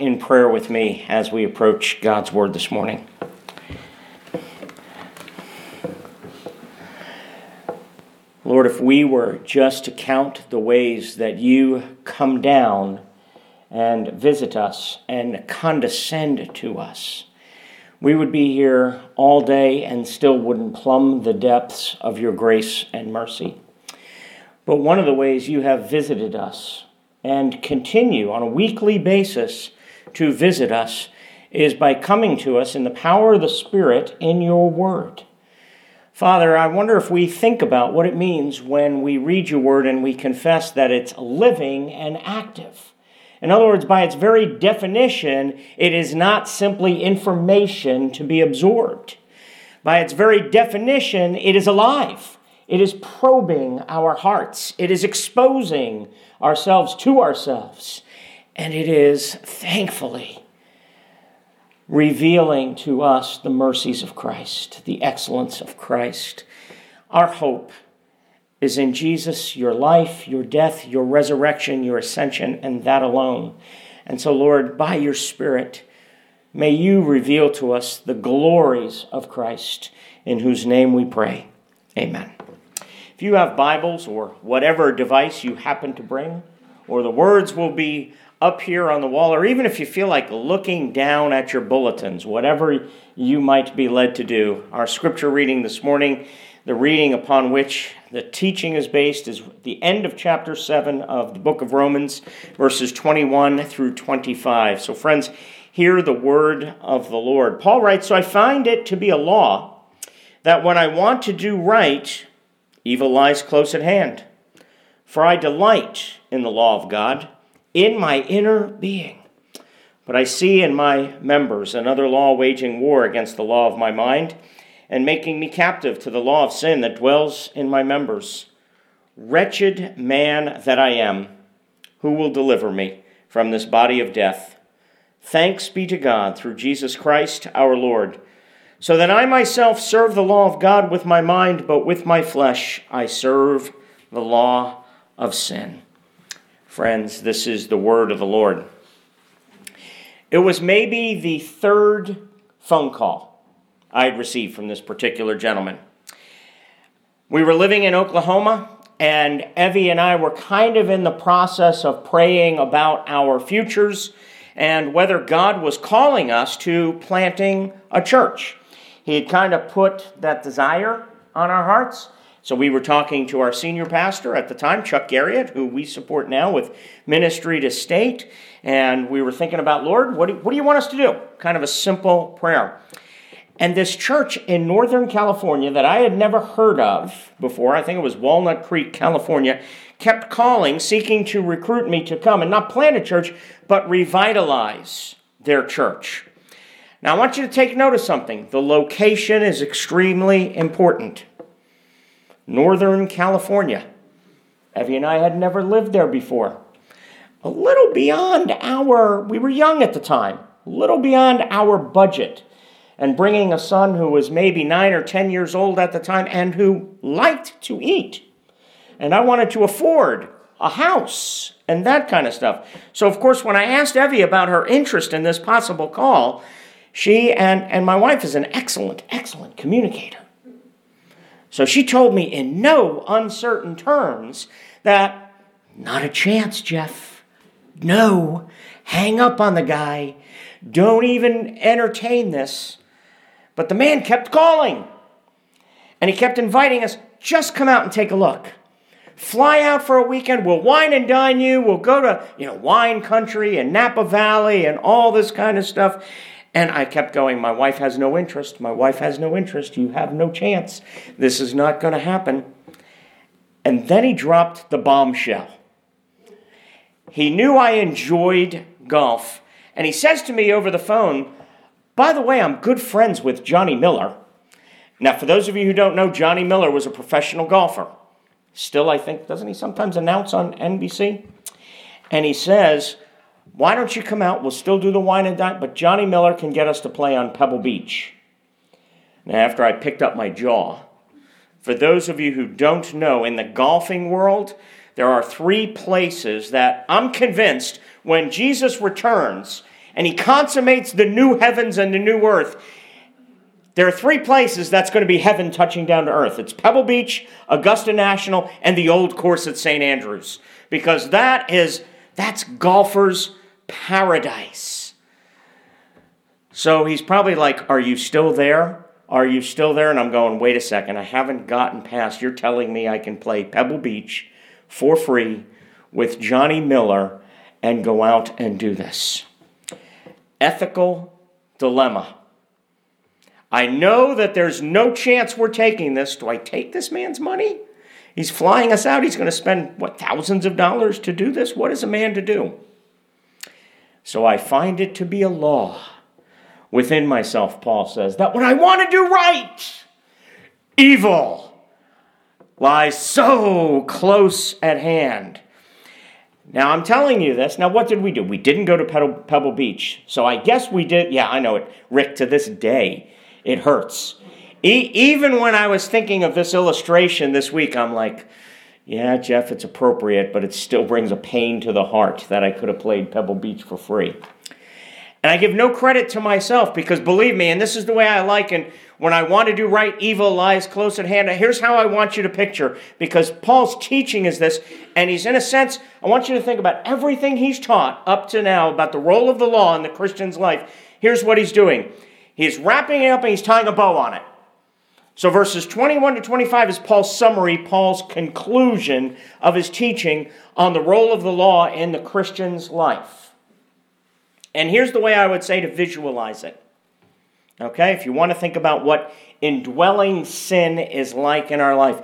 in prayer with me as we approach God's Word this morning. Lord, if we were just to count the ways that you come down and visit us and condescend to us, we would be here all day and still wouldn't plumb the depths of your grace and mercy. But one of the ways you have visited us and continue on a weekly basis to visit us is by coming to us in the power of the Spirit in your word. Father, I wonder if we think about what it means when we read your word and we confess that it's living and active. In other words, by its very definition, it is not simply information to be absorbed. By its very definition, it is alive. It is probing our hearts. It is exposing ourselves to ourselves. And it is, thankfully, revealing to us the mercies of Christ, the excellence of Christ. Our hope is in Jesus, your life, your death, your resurrection, your ascension, and that alone. And so, Lord, by your Spirit, may you reveal to us the glories of Christ, in whose name we pray. Amen. If you have Bibles or whatever device you happen to bring, or the words will be up here on the wall, or even if you feel like looking down at your bulletins, whatever you might be led to do, our scripture reading this morning the reading upon which the teaching is based is the end of chapter 7 of the book of Romans, verses 21 through 25. So, friends, hear the word of the Lord. Paul writes So I find it to be a law that when I want to do right, evil lies close at hand. For I delight in the law of God in my inner being. But I see in my members another law waging war against the law of my mind and making me captive to the law of sin that dwells in my members. Wretched man that I am, who will deliver me from this body of death? Thanks be to God through Jesus Christ our Lord. So that I myself serve the law of God with my mind, but with my flesh I serve the law of sin. Friends, this is the word of the Lord. It was maybe the third phone call I had received from this particular gentleman. We were living in Oklahoma, and Evie and I were kind of in the process of praying about our futures and whether God was calling us to planting a church. He had kind of put that desire on our hearts. So we were talking to our senior pastor at the time, Chuck Garriott, who we support now with Ministry to State. And we were thinking about, Lord, what do, what do you want us to do? Kind of a simple prayer. And this church in Northern California that I had never heard of before, I think it was Walnut Creek, California, kept calling, seeking to recruit me to come and not plant a church, but revitalize their church. Now, I want you to take note of something. The location is extremely important. Northern California. Evie and I had never lived there before. A little beyond our, we were young at the time, a little beyond our budget and bringing a son who was maybe nine or ten years old at the time and who liked to eat. And I wanted to afford a house and that kind of stuff. So, of course, when I asked Evie about her interest in this possible call, she and, and my wife is an excellent, excellent communicator. So she told me in no uncertain terms that not a chance, Jeff. No, hang up on the guy. Don't even entertain this. But the man kept calling. And he kept inviting us, just come out and take a look. Fly out for a weekend. We'll wine and dine you. We'll go to, you know, wine country and Napa Valley and all this kind of stuff. And I kept going, my wife has no interest. My wife has no interest. You have no chance. This is not going to happen. And then he dropped the bombshell. He knew I enjoyed golf. And he says to me over the phone, by the way, I'm good friends with Johnny Miller. Now, for those of you who don't know, Johnny Miller was a professional golfer. Still, I think, doesn't he sometimes announce on NBC? And he says, Why don't you come out? We'll still do the wine and dine, but Johnny Miller can get us to play on Pebble Beach. Now, after I picked up my jaw, for those of you who don't know, in the golfing world, there are three places that I'm convinced when Jesus returns, and he consummates the new heavens and the new earth, there are three places that's going to be heaven touching down to earth. It's Pebble Beach, Augusta National, and the old course at St. Andrews. Because that is that's golfers' paradise. So he's probably like, Are you still there? Are you still there? And I'm going, Wait a second, I haven't gotten past. You're telling me I can play Pebble Beach for free with Johnny Miller and go out and do this. Ethical dilemma. I know that there's no chance we're taking this. Do I take this man's money? He's flying us out. He's going to spend, what, thousands of dollars to do this? What is a man to do? So I find it to be a law within myself, Paul says, that when I want to do right, evil lies so close at hand. Now, I'm telling you this. Now, what did we do? We didn't go to Pebble Beach. So I guess we did. Yeah, I know it. Rick, to this day, it hurts. E- even when I was thinking of this illustration this week, I'm like, yeah, Jeff, it's appropriate, but it still brings a pain to the heart that I could have played Pebble Beach for free. And I give no credit to myself because believe me, and this is the way I liken when I want to do right, evil lies close at hand. Here's how I want you to picture because Paul's teaching is this, and he's in a sense, I want you to think about everything he's taught up to now about the role of the law in the Christian's life. Here's what he's doing he's wrapping it up and he's tying a bow on it. So, verses 21 to 25 is Paul's summary, Paul's conclusion of his teaching on the role of the law in the Christian's life. And here's the way I would say to visualize it. Okay, if you want to think about what indwelling sin is like in our life,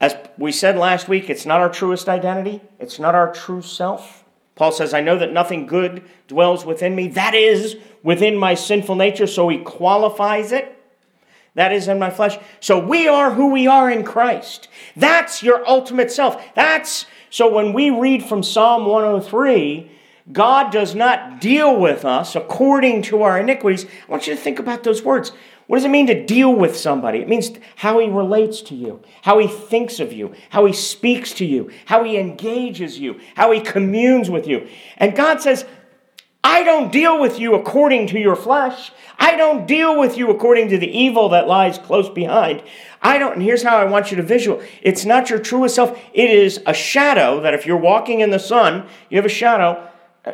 as we said last week, it's not our truest identity, it's not our true self. Paul says, I know that nothing good dwells within me, that is, within my sinful nature, so he qualifies it. That is in my flesh. So we are who we are in Christ. That's your ultimate self. That's so when we read from Psalm 103, God does not deal with us according to our iniquities. I want you to think about those words. What does it mean to deal with somebody? It means how he relates to you, how he thinks of you, how he speaks to you, how he engages you, how he communes with you. And God says, I don't deal with you according to your flesh. I don't deal with you according to the evil that lies close behind. I don't, and here's how I want you to visual. It's not your truest self. It is a shadow that if you're walking in the sun, you have a shadow uh,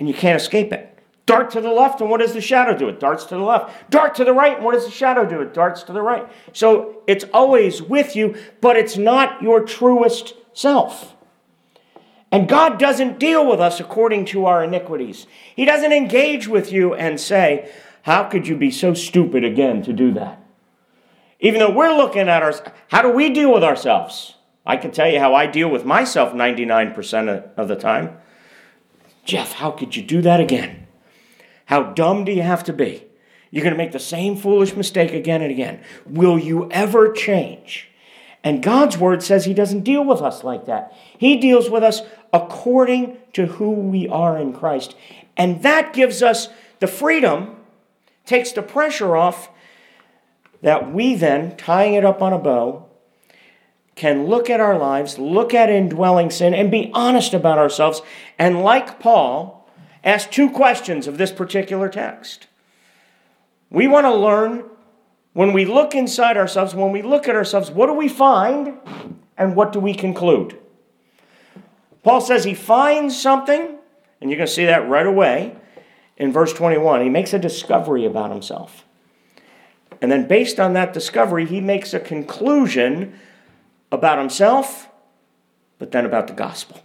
and you can't escape it. Dart to the left, and what does the shadow do? It darts to the left. Dart to the right, and what does the shadow do? It darts to the right. So it's always with you, but it's not your truest self. And God doesn't deal with us according to our iniquities. He doesn't engage with you and say, How could you be so stupid again to do that? Even though we're looking at our, how do we deal with ourselves? I can tell you how I deal with myself 99% of the time. Jeff, how could you do that again? How dumb do you have to be? You're going to make the same foolish mistake again and again. Will you ever change? And God's word says He doesn't deal with us like that. He deals with us according to who we are in Christ. And that gives us the freedom, takes the pressure off, that we then, tying it up on a bow, can look at our lives, look at indwelling sin, and be honest about ourselves. And like Paul, ask two questions of this particular text. We want to learn when we look inside ourselves, when we look at ourselves, what do we find and what do we conclude? Paul says he finds something, and you're going to see that right away in verse 21. He makes a discovery about himself. And then, based on that discovery, he makes a conclusion about himself, but then about the gospel.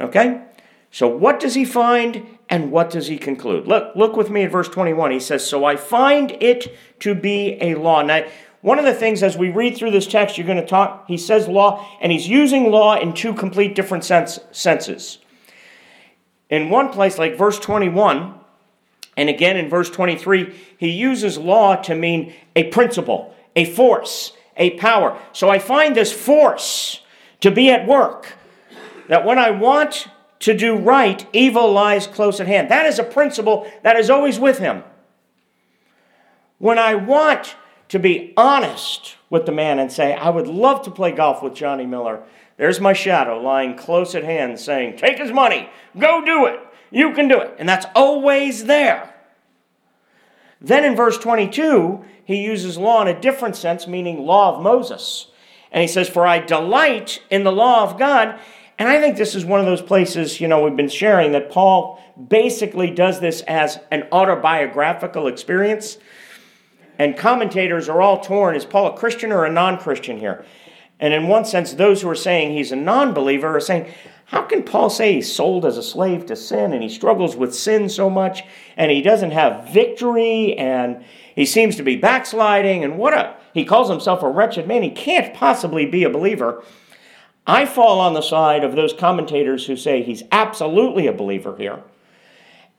Okay? So, what does he find and what does he conclude? Look, look with me at verse 21. He says, So I find it to be a law. Now, one of the things as we read through this text, you're going to talk, he says law, and he's using law in two complete different sense, senses. In one place, like verse 21, and again in verse 23, he uses law to mean a principle, a force, a power. So I find this force to be at work. That when I want to do right, evil lies close at hand. That is a principle that is always with him. When I want to be honest with the man and say, I would love to play golf with Johnny Miller. There's my shadow lying close at hand saying, Take his money, go do it. you can do it. And that's always there. Then in verse 22, he uses law in a different sense, meaning law of Moses. And he says, For I delight in the law of God. And I think this is one of those places, you know, we've been sharing that Paul basically does this as an autobiographical experience. And commentators are all torn. Is Paul a Christian or a non Christian here? And in one sense, those who are saying he's a non believer are saying, how can Paul say he's sold as a slave to sin and he struggles with sin so much and he doesn't have victory and he seems to be backsliding and what a he calls himself a wretched man. He can't possibly be a believer. I fall on the side of those commentators who say he's absolutely a believer here.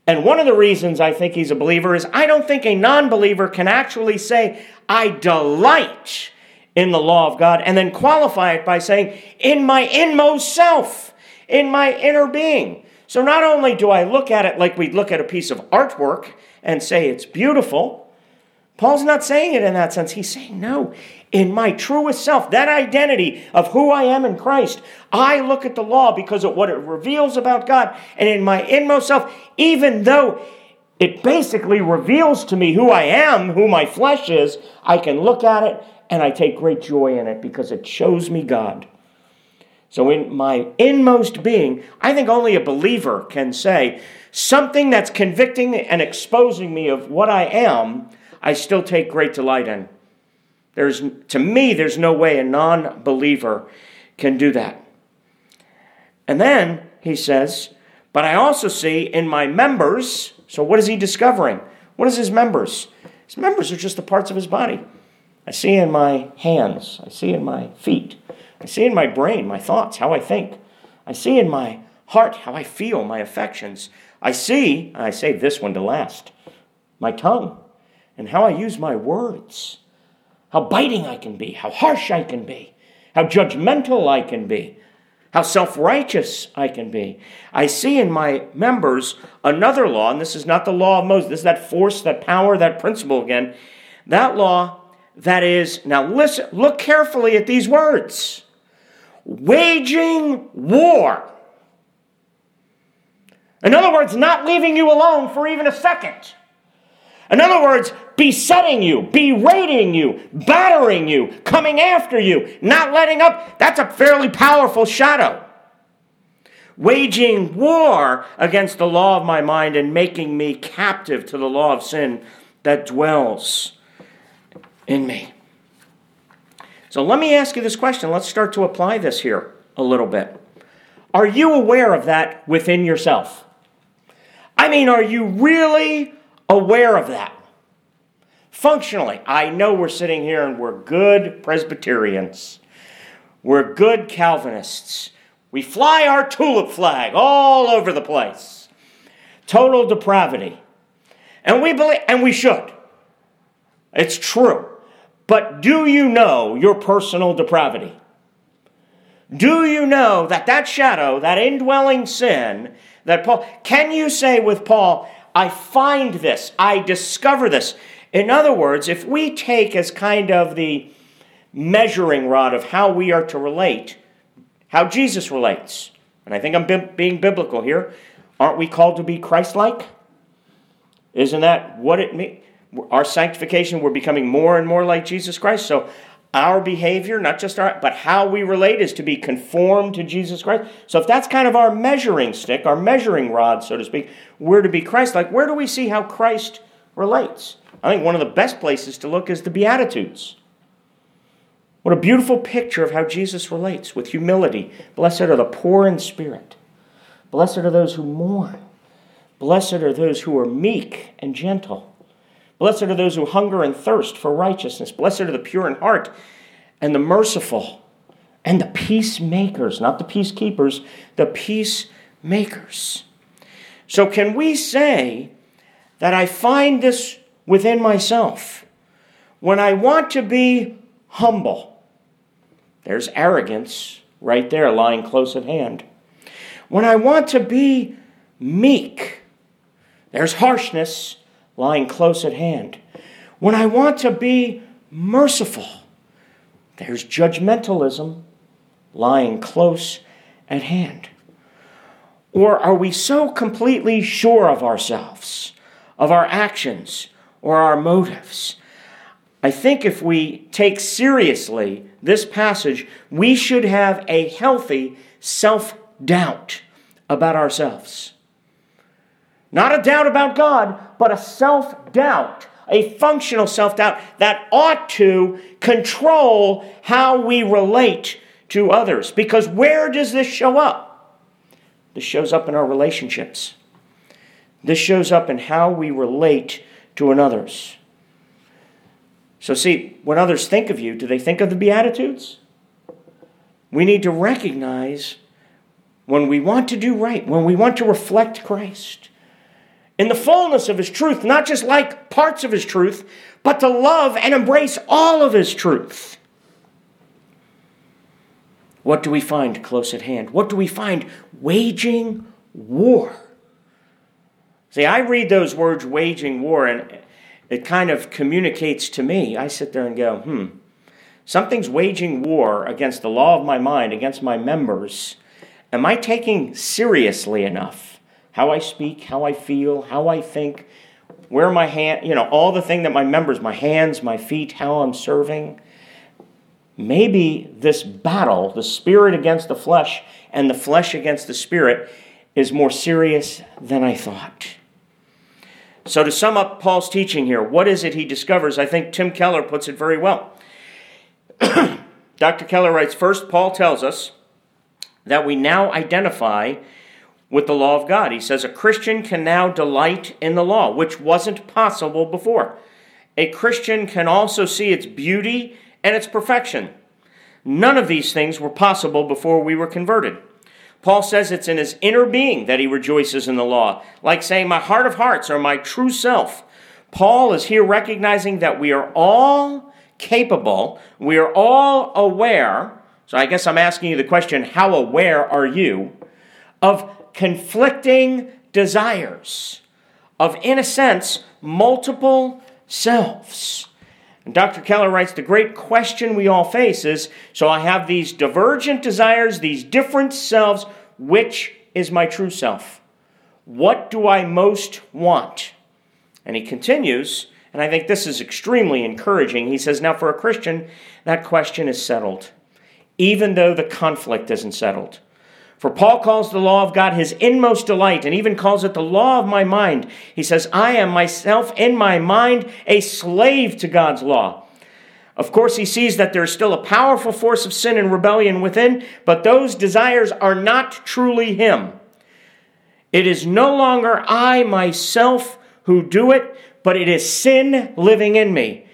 And one of the reasons I think he's a believer is I don't think a non believer can actually say, I delight in the law of God, and then qualify it by saying, in my inmost self in my inner being. So not only do I look at it like we'd look at a piece of artwork and say it's beautiful, Paul's not saying it in that sense. He's saying, no, in my truest self, that identity of who I am in Christ, I look at the law because of what it reveals about God. And in my inmost self, even though it basically reveals to me who I am, who my flesh is, I can look at it and I take great joy in it because it shows me God. So, in my inmost being, I think only a believer can say something that's convicting and exposing me of what I am, I still take great delight in. There's, to me, there's no way a non believer can do that. And then he says, But I also see in my members, so what is he discovering? What is his members? His members are just the parts of his body. I see in my hands, I see in my feet, I see in my brain my thoughts, how I think. I see in my heart how I feel, my affections. I see, I save this one to last, my tongue and how I use my words. How biting I can be, how harsh I can be, how judgmental I can be, how self righteous I can be. I see in my members another law, and this is not the law of Moses, this is that force, that power, that principle again. That law that is, now listen, look carefully at these words waging war. In other words, not leaving you alone for even a second. In other words, besetting you, berating you, battering you, coming after you, not letting up. That's a fairly powerful shadow. Waging war against the law of my mind and making me captive to the law of sin that dwells in me. So let me ask you this question. Let's start to apply this here a little bit. Are you aware of that within yourself? I mean, are you really aware of that? Functionally, I know we're sitting here and we're good Presbyterians. We're good Calvinists. We fly our tulip flag all over the place. Total depravity. And we believe and we should. It's true. But do you know your personal depravity? Do you know that that shadow, that indwelling sin, that Paul, can you say with Paul, I find this, I discover this? In other words, if we take as kind of the measuring rod of how we are to relate, how Jesus relates, and I think I'm bi- being biblical here, aren't we called to be Christ like? Isn't that what it means? our sanctification, we're becoming more and more like Jesus Christ. So our behavior, not just our, but how we relate, is to be conformed to Jesus Christ. So if that's kind of our measuring stick, our measuring rod, so to speak, we're to be Christ like. Where do we see how Christ relates? I think one of the best places to look is the Beatitudes. What a beautiful picture of how Jesus relates with humility. Blessed are the poor in spirit. Blessed are those who mourn. Blessed are those who are meek and gentle. Blessed are those who hunger and thirst for righteousness. Blessed are the pure in heart and the merciful and the peacemakers, not the peacekeepers, the peacemakers. So, can we say that I find this within myself? When I want to be humble, there's arrogance right there lying close at hand. When I want to be meek, there's harshness lying close at hand. When I want to be merciful, there's judgmentalism lying close at hand. Or are we so completely sure of ourselves, of our actions, or our motives? I think if we take seriously this passage, we should have a healthy self doubt about ourselves. Not a doubt about God, but a self doubt, a functional self doubt that ought to control how we relate to others. Because where does this show up? This shows up in our relationships. This shows up in how we relate to another's. So, see, when others think of you, do they think of the Beatitudes? We need to recognize when we want to do right, when we want to reflect Christ in the fullness of His truth, not just like parts of His truth, but to love and embrace all of His truth. What do we find close at hand? What do we find waging war? See, I read those words, waging war, and it kind of communicates to me. I sit there and go, hmm, something's waging war against the law of my mind, against my members. Am I taking seriously enough how I speak, how I feel, how I think, where my hand, you know, all the thing that my members, my hands, my feet, how I'm serving? Maybe this battle, the spirit against the flesh and the flesh against the spirit, is more serious than I thought. So, to sum up Paul's teaching here, what is it he discovers? I think Tim Keller puts it very well. Dr. Keller writes First, Paul tells us that we now identify with the law of God. He says a Christian can now delight in the law, which wasn't possible before. A Christian can also see its beauty and its perfection. None of these things were possible before we were converted. Paul says it's in his inner being that he rejoices in the law, like saying, My heart of hearts or my true self. Paul is here recognizing that we are all capable, we are all aware. So I guess I'm asking you the question how aware are you of conflicting desires, of, in a sense, multiple selves? And Dr. Keller writes the great question we all face is so I have these divergent desires, these different selves. Which is my true self? What do I most want? And he continues, and I think this is extremely encouraging. He says, Now, for a Christian, that question is settled, even though the conflict isn't settled. For Paul calls the law of God his inmost delight and even calls it the law of my mind. He says, I am myself in my mind a slave to God's law. Of course, he sees that there's still a powerful force of sin and rebellion within, but those desires are not truly him. It is no longer I myself who do it, but it is sin living in me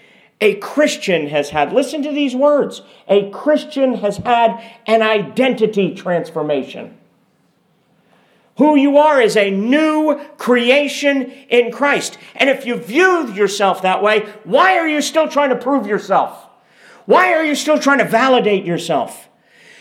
a Christian has had, listen to these words, a Christian has had an identity transformation. Who you are is a new creation in Christ. And if you view yourself that way, why are you still trying to prove yourself? Why are you still trying to validate yourself?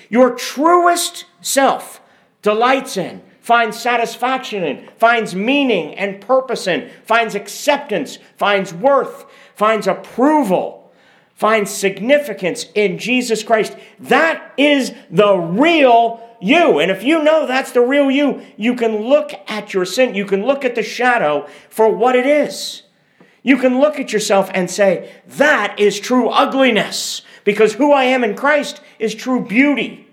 Your truest self delights in, finds satisfaction in, finds meaning and purpose in, finds acceptance, finds worth, finds approval, finds significance in Jesus Christ. That is the real you. And if you know that's the real you, you can look at your sin, you can look at the shadow for what it is. You can look at yourself and say, that is true ugliness, because who I am in Christ is true beauty.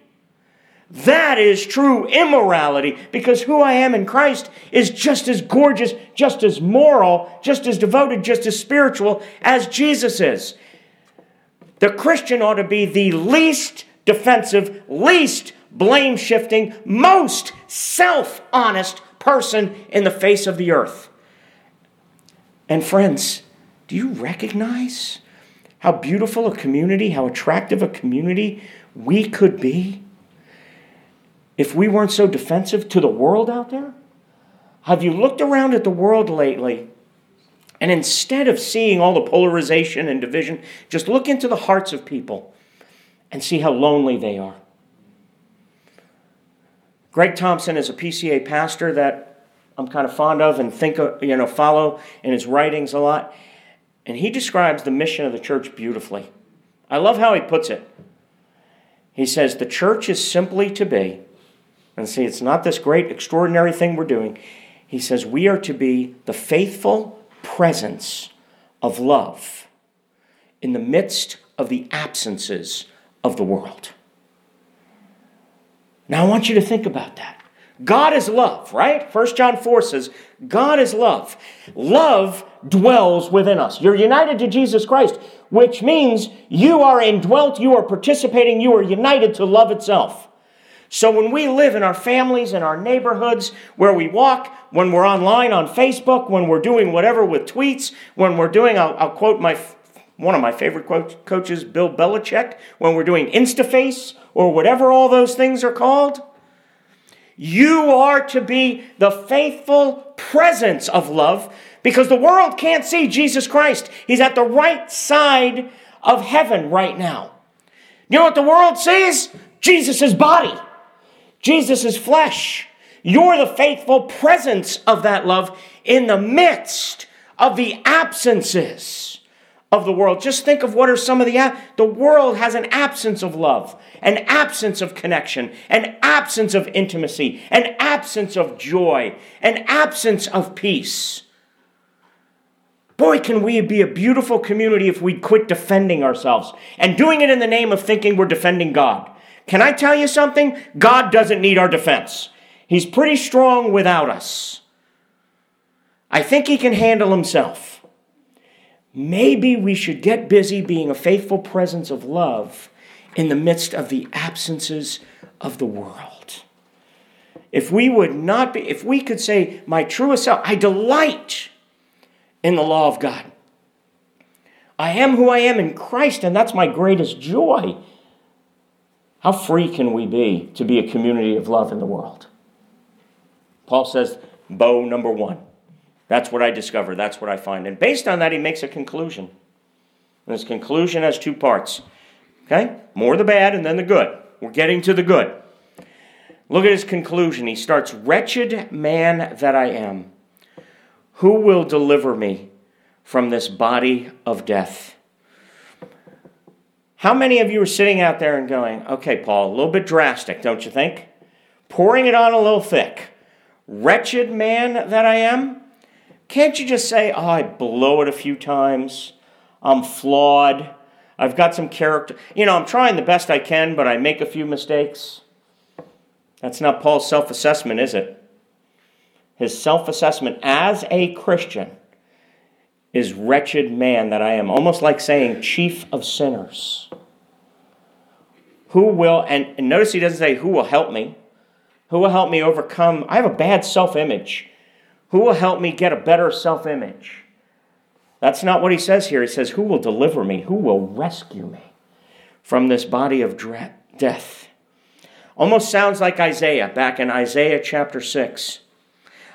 That is true immorality because who I am in Christ is just as gorgeous, just as moral, just as devoted, just as spiritual as Jesus is. The Christian ought to be the least defensive, least blame shifting, most self honest person in the face of the earth. And friends, do you recognize how beautiful a community, how attractive a community we could be? If we weren't so defensive to the world out there? Have you looked around at the world lately and instead of seeing all the polarization and division, just look into the hearts of people and see how lonely they are? Greg Thompson is a PCA pastor that I'm kind of fond of and think of, you know follow in his writings a lot. And he describes the mission of the church beautifully. I love how he puts it. He says the church is simply to be And see, it's not this great, extraordinary thing we're doing. He says we are to be the faithful presence of love in the midst of the absences of the world. Now, I want you to think about that. God is love, right? 1 John 4 says, God is love. Love dwells within us. You're united to Jesus Christ, which means you are indwelt, you are participating, you are united to love itself. So when we live in our families, in our neighborhoods, where we walk, when we're online on Facebook, when we're doing whatever with tweets, when we're doing, I'll, I'll quote my one of my favorite quote, coaches, Bill Belichick, when we're doing InstaFace or whatever all those things are called. You are to be the faithful presence of love because the world can't see Jesus Christ. He's at the right side of heaven right now. You know what the world sees? Jesus' body, Jesus' is flesh. You're the faithful presence of that love in the midst of the absences of the world. Just think of what are some of the the world has an absence of love, an absence of connection, an absence of intimacy, an absence of joy, an absence of peace. Boy, can we be a beautiful community if we quit defending ourselves and doing it in the name of thinking we're defending God. Can I tell you something? God doesn't need our defense. He's pretty strong without us. I think he can handle himself. Maybe we should get busy being a faithful presence of love in the midst of the absences of the world. If we would not be, if we could say, My truest self, I delight in the law of God. I am who I am in Christ, and that's my greatest joy. How free can we be to be a community of love in the world? Paul says, bow number one. That's what I discover. That's what I find. And based on that, he makes a conclusion. And his conclusion has two parts. Okay? More the bad and then the good. We're getting to the good. Look at his conclusion. He starts Wretched man that I am, who will deliver me from this body of death? How many of you are sitting out there and going, okay, Paul, a little bit drastic, don't you think? Pouring it on a little thick. Wretched man that I am? Can't you just say, oh, I blow it a few times? I'm flawed. I've got some character. You know, I'm trying the best I can, but I make a few mistakes. That's not Paul's self assessment, is it? His self assessment as a Christian is wretched man that I am. Almost like saying, chief of sinners. Who will, and, and notice he doesn't say, who will help me? Who will help me overcome? I have a bad self image. Who will help me get a better self image? That's not what he says here. He says, Who will deliver me? Who will rescue me from this body of death? Almost sounds like Isaiah back in Isaiah chapter 6.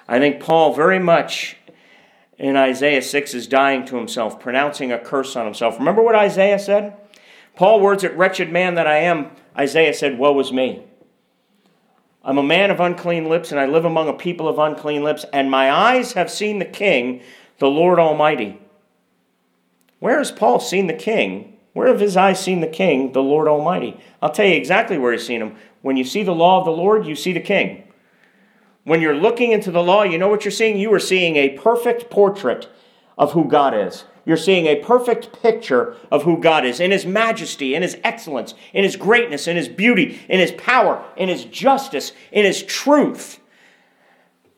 I think Paul very much in Isaiah 6 is dying to himself, pronouncing a curse on himself. Remember what Isaiah said? Paul words it, wretched man that I am. Isaiah said, Woe is me. I'm a man of unclean lips, and I live among a people of unclean lips, and my eyes have seen the King, the Lord Almighty. Where has Paul seen the King? Where have his eyes seen the King, the Lord Almighty? I'll tell you exactly where he's seen him. When you see the law of the Lord, you see the King. When you're looking into the law, you know what you're seeing? You are seeing a perfect portrait of who God is you're seeing a perfect picture of who God is in His majesty, in His excellence, in His greatness, in His beauty, in His power, in His justice, in His truth.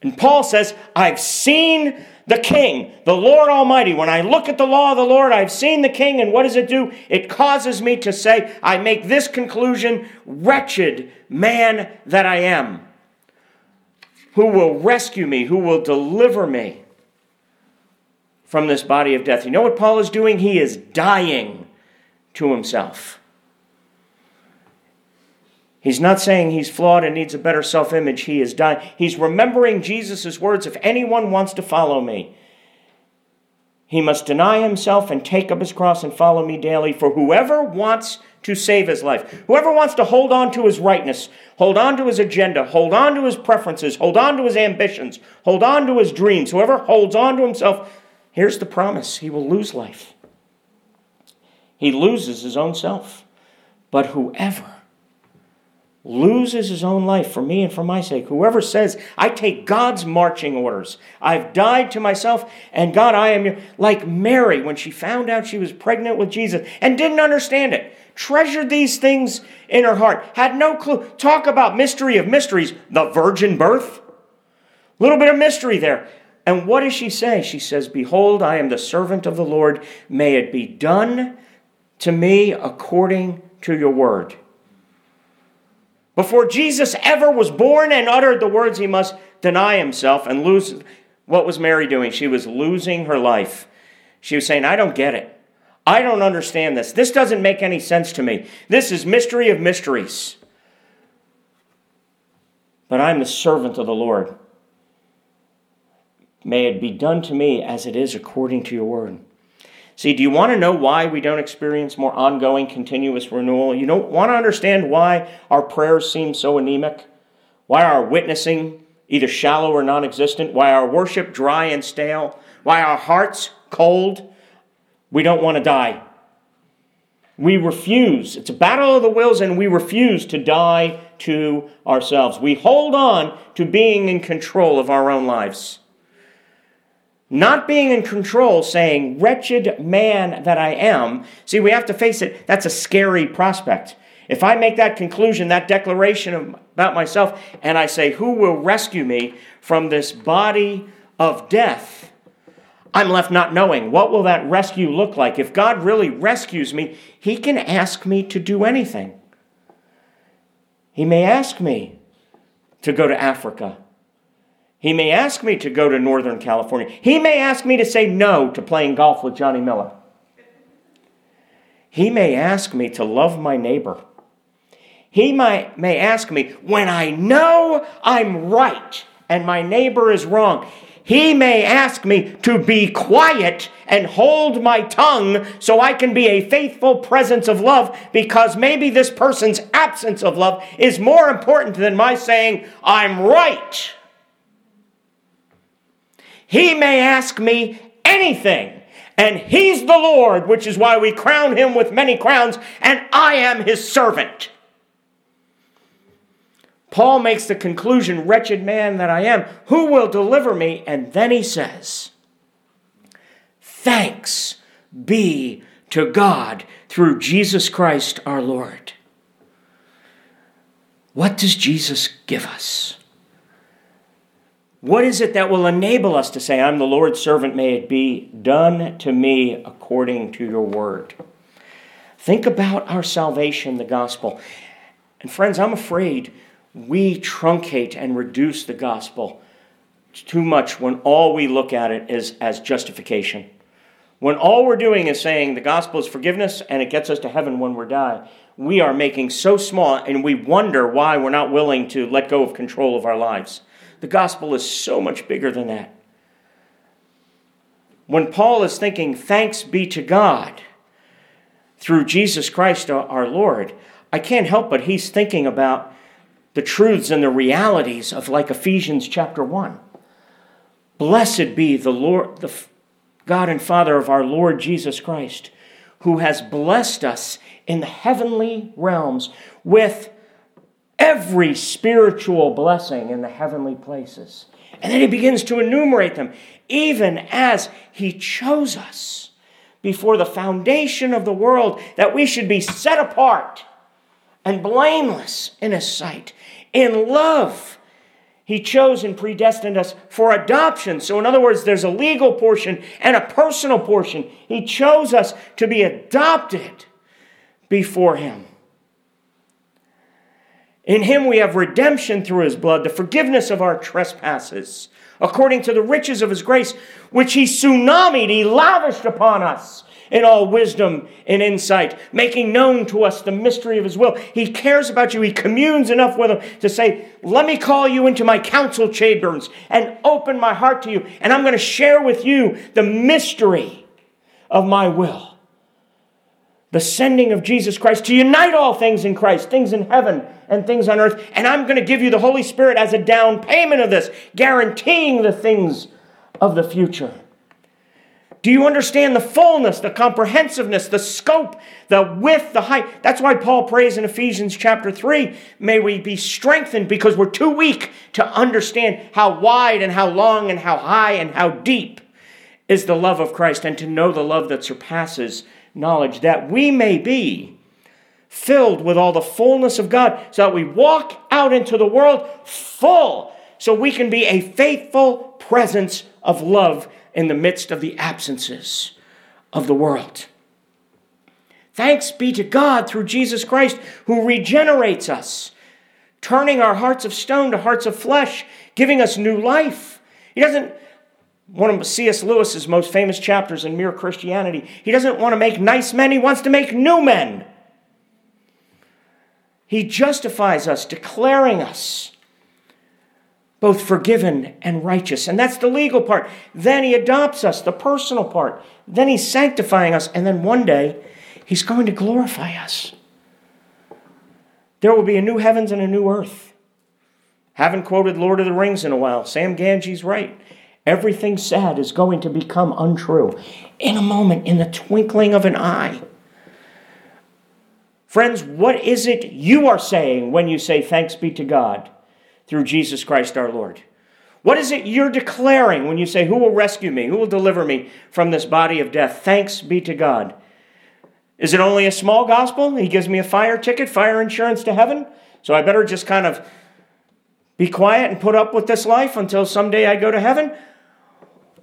And Paul says, I've seen the King, the Lord Almighty. When I look at the law of the Lord, I've seen the King, and what does it do? It causes me to say, I make this conclusion wretched man that I am. Who will rescue me? Who will deliver me? from this body of death. You know what Paul is doing? He is dying to himself. He's not saying he's flawed and needs a better self image. He is dying. He's remembering Jesus' words if anyone wants to follow me, he must deny himself and take up his cross and follow me daily. For whoever wants to save his life, whoever wants to hold on to his rightness, hold on to his agenda, hold on to his preferences, hold on to his ambitions, hold on to his dreams, whoever holds on to himself Here's the promise he will lose life. He loses his own self. But whoever loses his own life for me and for my sake. Whoever says, I take God's marching orders, I've died to myself, and God, I am your, like Mary when she found out she was pregnant with Jesus and didn't understand it, treasured these things in her heart, had no clue. Talk about mystery of mysteries, the virgin birth. Little bit of mystery there. And what does she say? She says, Behold, I am the servant of the Lord. May it be done to me according to your word. Before Jesus ever was born and uttered the words, he must deny himself and lose. What was Mary doing? She was losing her life. She was saying, I don't get it. I don't understand this. This doesn't make any sense to me. This is mystery of mysteries. But I'm the servant of the Lord. May it be done to me as it is according to your word. See, do you want to know why we don't experience more ongoing, continuous renewal? You don't want to understand why our prayers seem so anemic? Why our witnessing either shallow or non existent? Why our worship dry and stale? Why our hearts cold? We don't want to die. We refuse. It's a battle of the wills, and we refuse to die to ourselves. We hold on to being in control of our own lives. Not being in control, saying, Wretched man that I am. See, we have to face it. That's a scary prospect. If I make that conclusion, that declaration about myself, and I say, Who will rescue me from this body of death? I'm left not knowing. What will that rescue look like? If God really rescues me, He can ask me to do anything. He may ask me to go to Africa. He may ask me to go to Northern California. He may ask me to say no to playing golf with Johnny Miller. He may ask me to love my neighbor. He might, may ask me when I know I'm right and my neighbor is wrong. He may ask me to be quiet and hold my tongue so I can be a faithful presence of love because maybe this person's absence of love is more important than my saying, I'm right. He may ask me anything. And he's the Lord, which is why we crown him with many crowns, and I am his servant. Paul makes the conclusion, Wretched man that I am, who will deliver me? And then he says, Thanks be to God through Jesus Christ our Lord. What does Jesus give us? What is it that will enable us to say, I'm the Lord's servant, may it be done to me according to your word? Think about our salvation, the gospel. And friends, I'm afraid we truncate and reduce the gospel too much when all we look at it is as justification. When all we're doing is saying the gospel is forgiveness and it gets us to heaven when we die, we are making so small and we wonder why we're not willing to let go of control of our lives. The gospel is so much bigger than that. When Paul is thinking, thanks be to God through Jesus Christ our Lord, I can't help but he's thinking about the truths and the realities of like Ephesians chapter 1. Blessed be the Lord, the God and Father of our Lord Jesus Christ, who has blessed us in the heavenly realms with every spiritual blessing in the heavenly places. And then he begins to enumerate them, even as he chose us before the foundation of the world, that we should be set apart and blameless in his sight. In love, he chose and predestined us for adoption. So, in other words, there's a legal portion and a personal portion. He chose us to be adopted before him. In him we have redemption through his blood, the forgiveness of our trespasses, according to the riches of his grace, which he tsunamied, he lavished upon us in all wisdom and insight, making known to us the mystery of his will. He cares about you. He communes enough with him to say, Let me call you into my council chambers and open my heart to you, and I'm going to share with you the mystery of my will the sending of Jesus Christ to unite all things in Christ, things in heaven and things on earth. And I'm going to give you the Holy Spirit as a down payment of this, guaranteeing the things of the future. Do you understand the fullness, the comprehensiveness, the scope, the width, the height? That's why Paul prays in Ephesians chapter 3 may we be strengthened because we're too weak to understand how wide and how long and how high and how deep is the love of Christ and to know the love that surpasses knowledge, that we may be filled with all the fullness of God, so that we walk out into the world full, so we can be a faithful presence of love in the midst of the absences of the world. Thanks be to God through Jesus Christ who regenerates us, turning our hearts of stone to hearts of flesh, giving us new life. He doesn't one of C.S. Lewis's most famous chapters in Mere Christianity. He doesn't want to make nice men, he wants to make new men. He justifies us, declaring us both forgiven and righteous. And that's the legal part. Then he adopts us, the personal part. Then he's sanctifying us. And then one day, he's going to glorify us. There will be a new heavens and a new earth. Haven't quoted Lord of the Rings in a while. Sam Gamgee's right. Everything said is going to become untrue in a moment, in the twinkling of an eye. Friends, what is it you are saying when you say, Thanks be to God? through Jesus Christ our Lord? What is it you're declaring when you say, Who will rescue me? Who will deliver me from this body of death? Thanks be to God. Is it only a small gospel? He gives me a fire ticket, fire insurance to heaven. So I better just kind of be quiet and put up with this life until someday I go to heaven?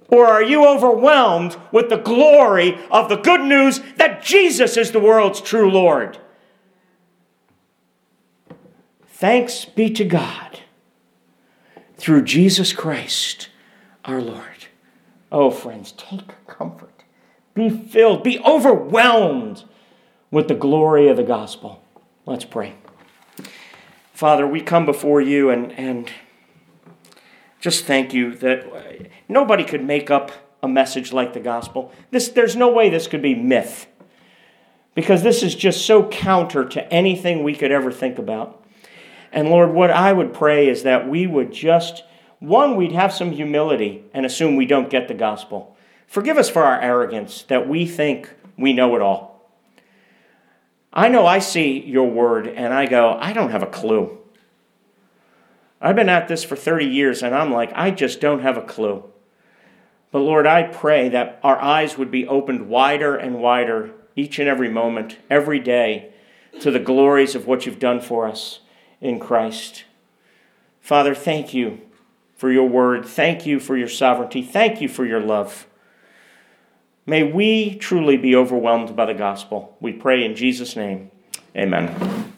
Or are you overwhelmed with the glory of the good news that Jesus is the world's true Lord? Thanks be to God through Jesus Christ our Lord. Oh, friends, take comfort. Be filled, be overwhelmed with the glory of the gospel. Let's pray. Father, we come before you and, and just thank you that uh, nobody could make up a message like the gospel. This, there's no way this could be myth because this is just so counter to anything we could ever think about. And Lord, what I would pray is that we would just, one, we'd have some humility and assume we don't get the gospel. Forgive us for our arrogance that we think we know it all. I know I see your word and I go, I don't have a clue. I've been at this for 30 years and I'm like, I just don't have a clue. But Lord, I pray that our eyes would be opened wider and wider each and every moment, every day, to the glories of what you've done for us in Christ. Father, thank you for your word. Thank you for your sovereignty. Thank you for your love. May we truly be overwhelmed by the gospel. We pray in Jesus' name. Amen.